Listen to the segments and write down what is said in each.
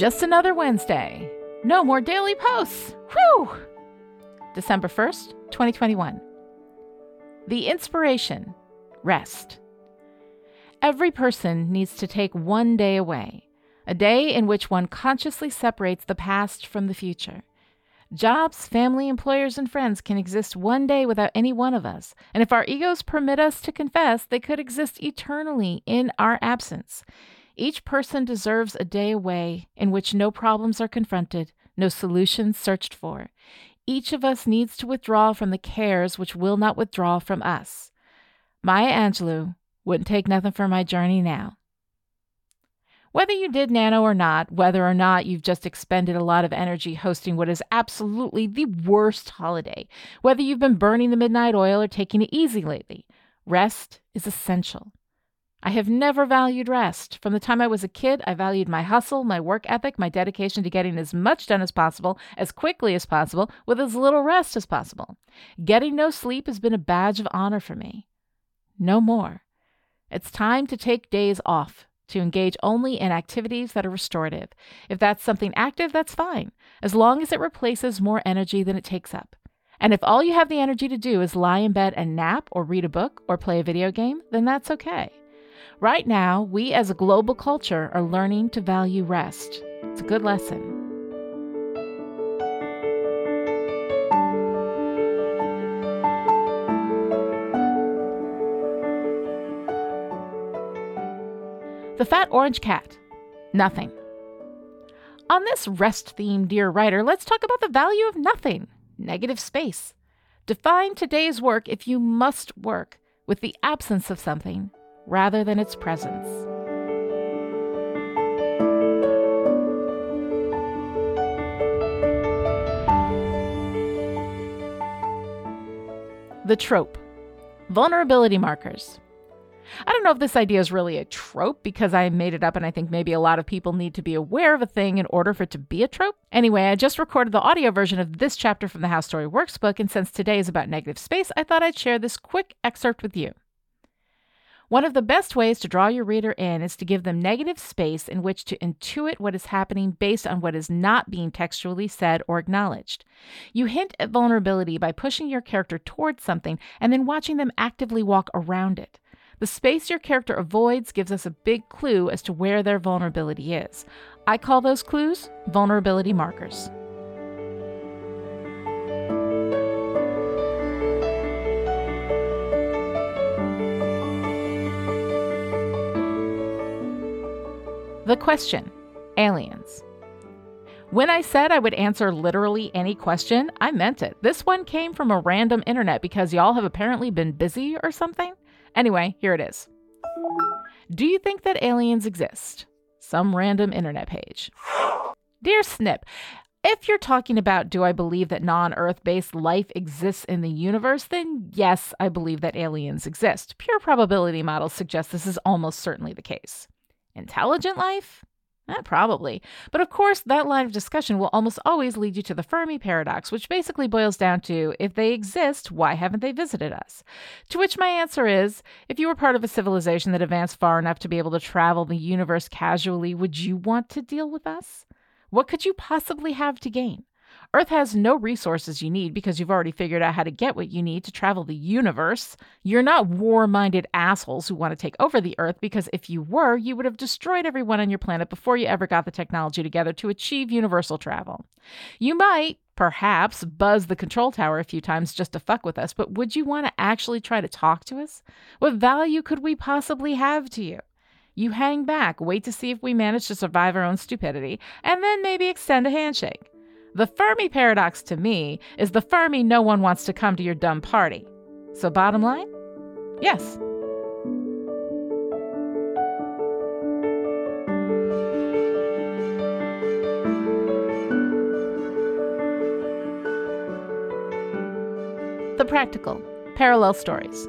Just another Wednesday. No more daily posts. Whew! December 1st, 2021. The inspiration rest. Every person needs to take one day away, a day in which one consciously separates the past from the future. Jobs, family, employers, and friends can exist one day without any one of us, and if our egos permit us to confess, they could exist eternally in our absence. Each person deserves a day away in which no problems are confronted, no solutions searched for. Each of us needs to withdraw from the cares which will not withdraw from us. Maya Angelou wouldn't take nothing for my journey now. Whether you did nano or not, whether or not you've just expended a lot of energy hosting what is absolutely the worst holiday, whether you've been burning the midnight oil or taking it easy lately, rest is essential. I have never valued rest. From the time I was a kid, I valued my hustle, my work ethic, my dedication to getting as much done as possible, as quickly as possible, with as little rest as possible. Getting no sleep has been a badge of honor for me. No more. It's time to take days off, to engage only in activities that are restorative. If that's something active, that's fine, as long as it replaces more energy than it takes up. And if all you have the energy to do is lie in bed and nap, or read a book, or play a video game, then that's okay. Right now, we as a global culture are learning to value rest. It's a good lesson. The Fat Orange Cat. Nothing. On this rest theme, dear writer, let's talk about the value of nothing negative space. Define today's work if you must work with the absence of something rather than its presence. The trope vulnerability markers. I don't know if this idea is really a trope because I made it up and I think maybe a lot of people need to be aware of a thing in order for it to be a trope. Anyway, I just recorded the audio version of this chapter from the How Story Works book, and since today is about negative space, I thought I'd share this quick excerpt with you. One of the best ways to draw your reader in is to give them negative space in which to intuit what is happening based on what is not being textually said or acknowledged. You hint at vulnerability by pushing your character towards something and then watching them actively walk around it. The space your character avoids gives us a big clue as to where their vulnerability is. I call those clues vulnerability markers. The question Aliens. When I said I would answer literally any question, I meant it. This one came from a random internet because y'all have apparently been busy or something. Anyway, here it is. Do you think that aliens exist? Some random internet page. Dear Snip, if you're talking about do I believe that non Earth based life exists in the universe, then yes, I believe that aliens exist. Pure probability models suggest this is almost certainly the case. Intelligent life? Eh, probably. But of course, that line of discussion will almost always lead you to the Fermi paradox, which basically boils down to if they exist, why haven't they visited us? To which my answer is if you were part of a civilization that advanced far enough to be able to travel the universe casually, would you want to deal with us? What could you possibly have to gain? Earth has no resources you need because you've already figured out how to get what you need to travel the universe. You're not war minded assholes who want to take over the Earth because if you were, you would have destroyed everyone on your planet before you ever got the technology together to achieve universal travel. You might, perhaps, buzz the control tower a few times just to fuck with us, but would you want to actually try to talk to us? What value could we possibly have to you? You hang back, wait to see if we manage to survive our own stupidity, and then maybe extend a handshake. The Fermi paradox to me is the Fermi no one wants to come to your dumb party. So, bottom line? Yes. The practical, parallel stories.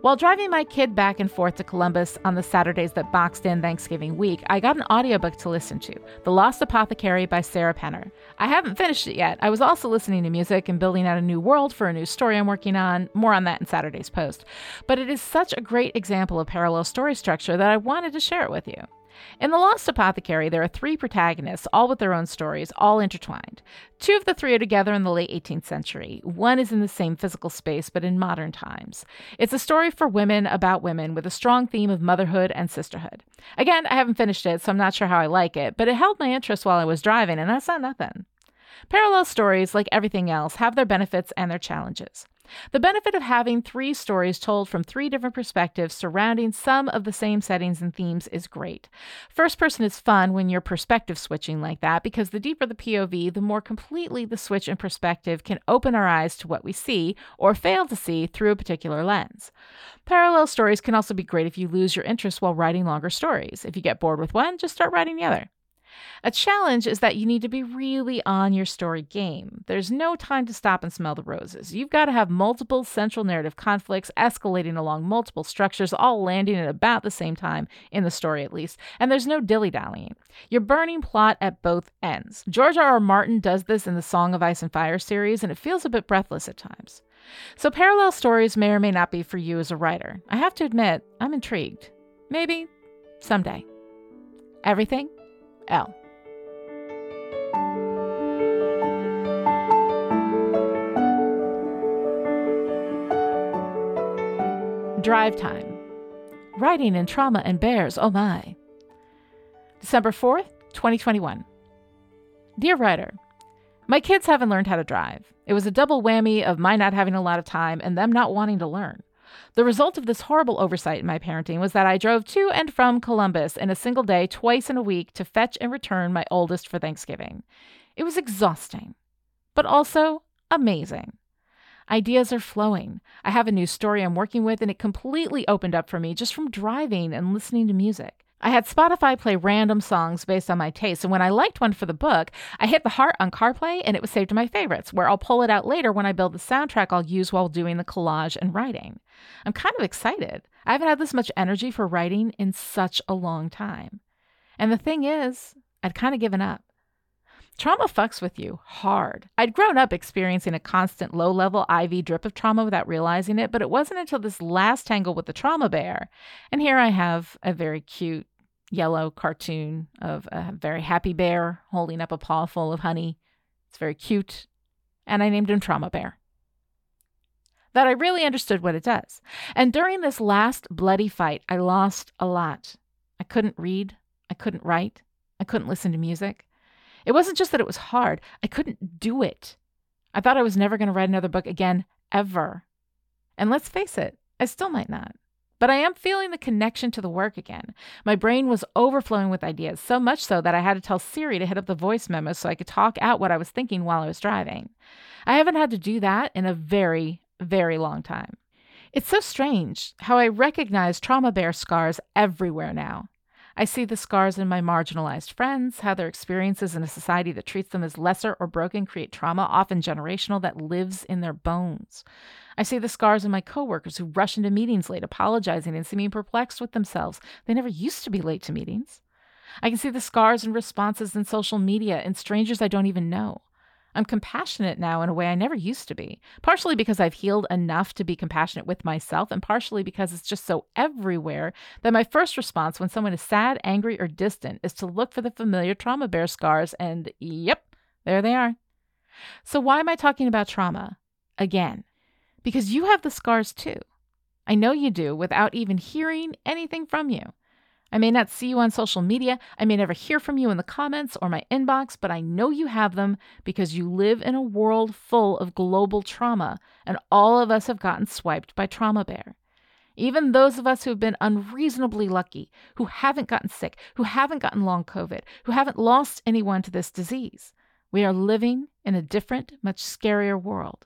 While driving my kid back and forth to Columbus on the Saturdays that boxed in Thanksgiving week, I got an audiobook to listen to The Lost Apothecary by Sarah Penner. I haven't finished it yet. I was also listening to music and building out a new world for a new story I'm working on. More on that in Saturday's post. But it is such a great example of parallel story structure that I wanted to share it with you. In The Lost Apothecary, there are three protagonists, all with their own stories, all intertwined. Two of the three are together in the late 18th century. One is in the same physical space, but in modern times. It's a story for women about women with a strong theme of motherhood and sisterhood. Again, I haven't finished it, so I'm not sure how I like it, but it held my interest while I was driving, and that's not nothing. Parallel stories, like everything else, have their benefits and their challenges. The benefit of having three stories told from three different perspectives surrounding some of the same settings and themes is great. First person is fun when you're perspective switching like that because the deeper the POV, the more completely the switch in perspective can open our eyes to what we see or fail to see through a particular lens. Parallel stories can also be great if you lose your interest while writing longer stories. If you get bored with one, just start writing the other. A challenge is that you need to be really on your story game. There's no time to stop and smell the roses. You've got to have multiple central narrative conflicts escalating along multiple structures, all landing at about the same time, in the story at least, and there's no dilly dallying. You're burning plot at both ends. George R. R. Martin does this in the Song of Ice and Fire series, and it feels a bit breathless at times. So, parallel stories may or may not be for you as a writer. I have to admit, I'm intrigued. Maybe someday. Everything L. Drive time. Riding in trauma and bears, oh my. December 4th, 2021. Dear writer, my kids haven't learned how to drive. It was a double whammy of my not having a lot of time and them not wanting to learn. The result of this horrible oversight in my parenting was that I drove to and from Columbus in a single day twice in a week to fetch and return my oldest for Thanksgiving. It was exhausting, but also amazing. Ideas are flowing. I have a new story I'm working with, and it completely opened up for me just from driving and listening to music. I had Spotify play random songs based on my taste, and when I liked one for the book, I hit the heart on CarPlay and it was saved to my favorites, where I'll pull it out later when I build the soundtrack I'll use while doing the collage and writing. I'm kind of excited. I haven't had this much energy for writing in such a long time. And the thing is, I'd kind of given up. Trauma fucks with you hard. I'd grown up experiencing a constant low level IV drip of trauma without realizing it, but it wasn't until this last tangle with the trauma bear. And here I have a very cute yellow cartoon of a very happy bear holding up a paw full of honey. It's very cute. And I named him Trauma Bear. That I really understood what it does. And during this last bloody fight, I lost a lot. I couldn't read. I couldn't write. I couldn't listen to music. It wasn't just that it was hard, I couldn't do it. I thought I was never going to write another book again, ever. And let's face it, I still might not. But I am feeling the connection to the work again. My brain was overflowing with ideas, so much so that I had to tell Siri to hit up the voice memo so I could talk out what I was thinking while I was driving. I haven't had to do that in a very, very long time. It's so strange how I recognize trauma bear scars everywhere now. I see the scars in my marginalized friends, how their experiences in a society that treats them as lesser or broken create trauma, often generational, that lives in their bones. I see the scars in my coworkers who rush into meetings late, apologizing and seeming perplexed with themselves. They never used to be late to meetings. I can see the scars and responses in social media in strangers I don't even know. I'm compassionate now in a way I never used to be, partially because I've healed enough to be compassionate with myself, and partially because it's just so everywhere that my first response when someone is sad, angry, or distant is to look for the familiar trauma bear scars, and yep, there they are. So, why am I talking about trauma again? Because you have the scars too. I know you do without even hearing anything from you. I may not see you on social media, I may never hear from you in the comments or my inbox, but I know you have them because you live in a world full of global trauma, and all of us have gotten swiped by Trauma Bear. Even those of us who have been unreasonably lucky, who haven't gotten sick, who haven't gotten long COVID, who haven't lost anyone to this disease, we are living in a different, much scarier world.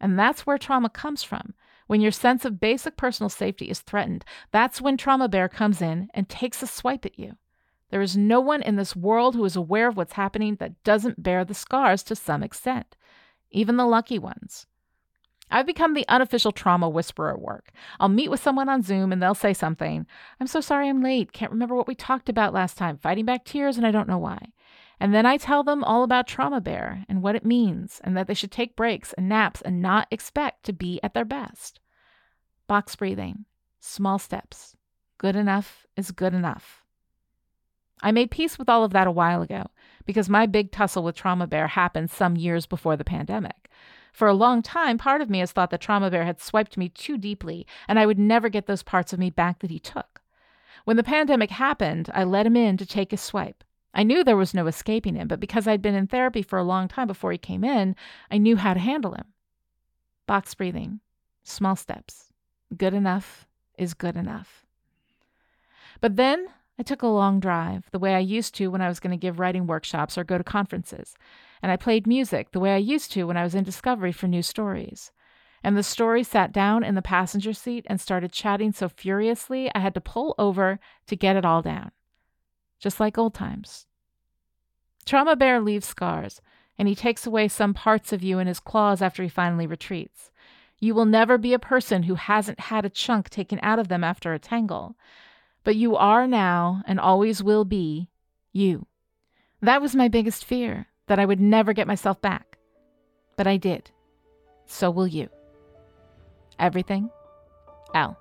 And that's where trauma comes from. When your sense of basic personal safety is threatened, that's when Trauma Bear comes in and takes a swipe at you. There is no one in this world who is aware of what's happening that doesn't bear the scars to some extent, even the lucky ones. I've become the unofficial trauma whisperer at work. I'll meet with someone on Zoom and they'll say something. I'm so sorry I'm late. Can't remember what we talked about last time. Fighting back tears and I don't know why. And then I tell them all about Trauma Bear and what it means, and that they should take breaks and naps and not expect to be at their best. Box breathing, small steps. Good enough is good enough. I made peace with all of that a while ago because my big tussle with Trauma Bear happened some years before the pandemic. For a long time, part of me has thought that Trauma Bear had swiped me too deeply and I would never get those parts of me back that he took. When the pandemic happened, I let him in to take his swipe. I knew there was no escaping him, but because I'd been in therapy for a long time before he came in, I knew how to handle him. Box breathing, small steps. Good enough is good enough. But then I took a long drive, the way I used to when I was going to give writing workshops or go to conferences. And I played music the way I used to when I was in Discovery for new stories. And the story sat down in the passenger seat and started chatting so furiously I had to pull over to get it all down. Just like old times. Trauma Bear leaves scars, and he takes away some parts of you in his claws after he finally retreats. You will never be a person who hasn't had a chunk taken out of them after a tangle. But you are now and always will be you. That was my biggest fear that I would never get myself back. But I did. So will you. Everything, L.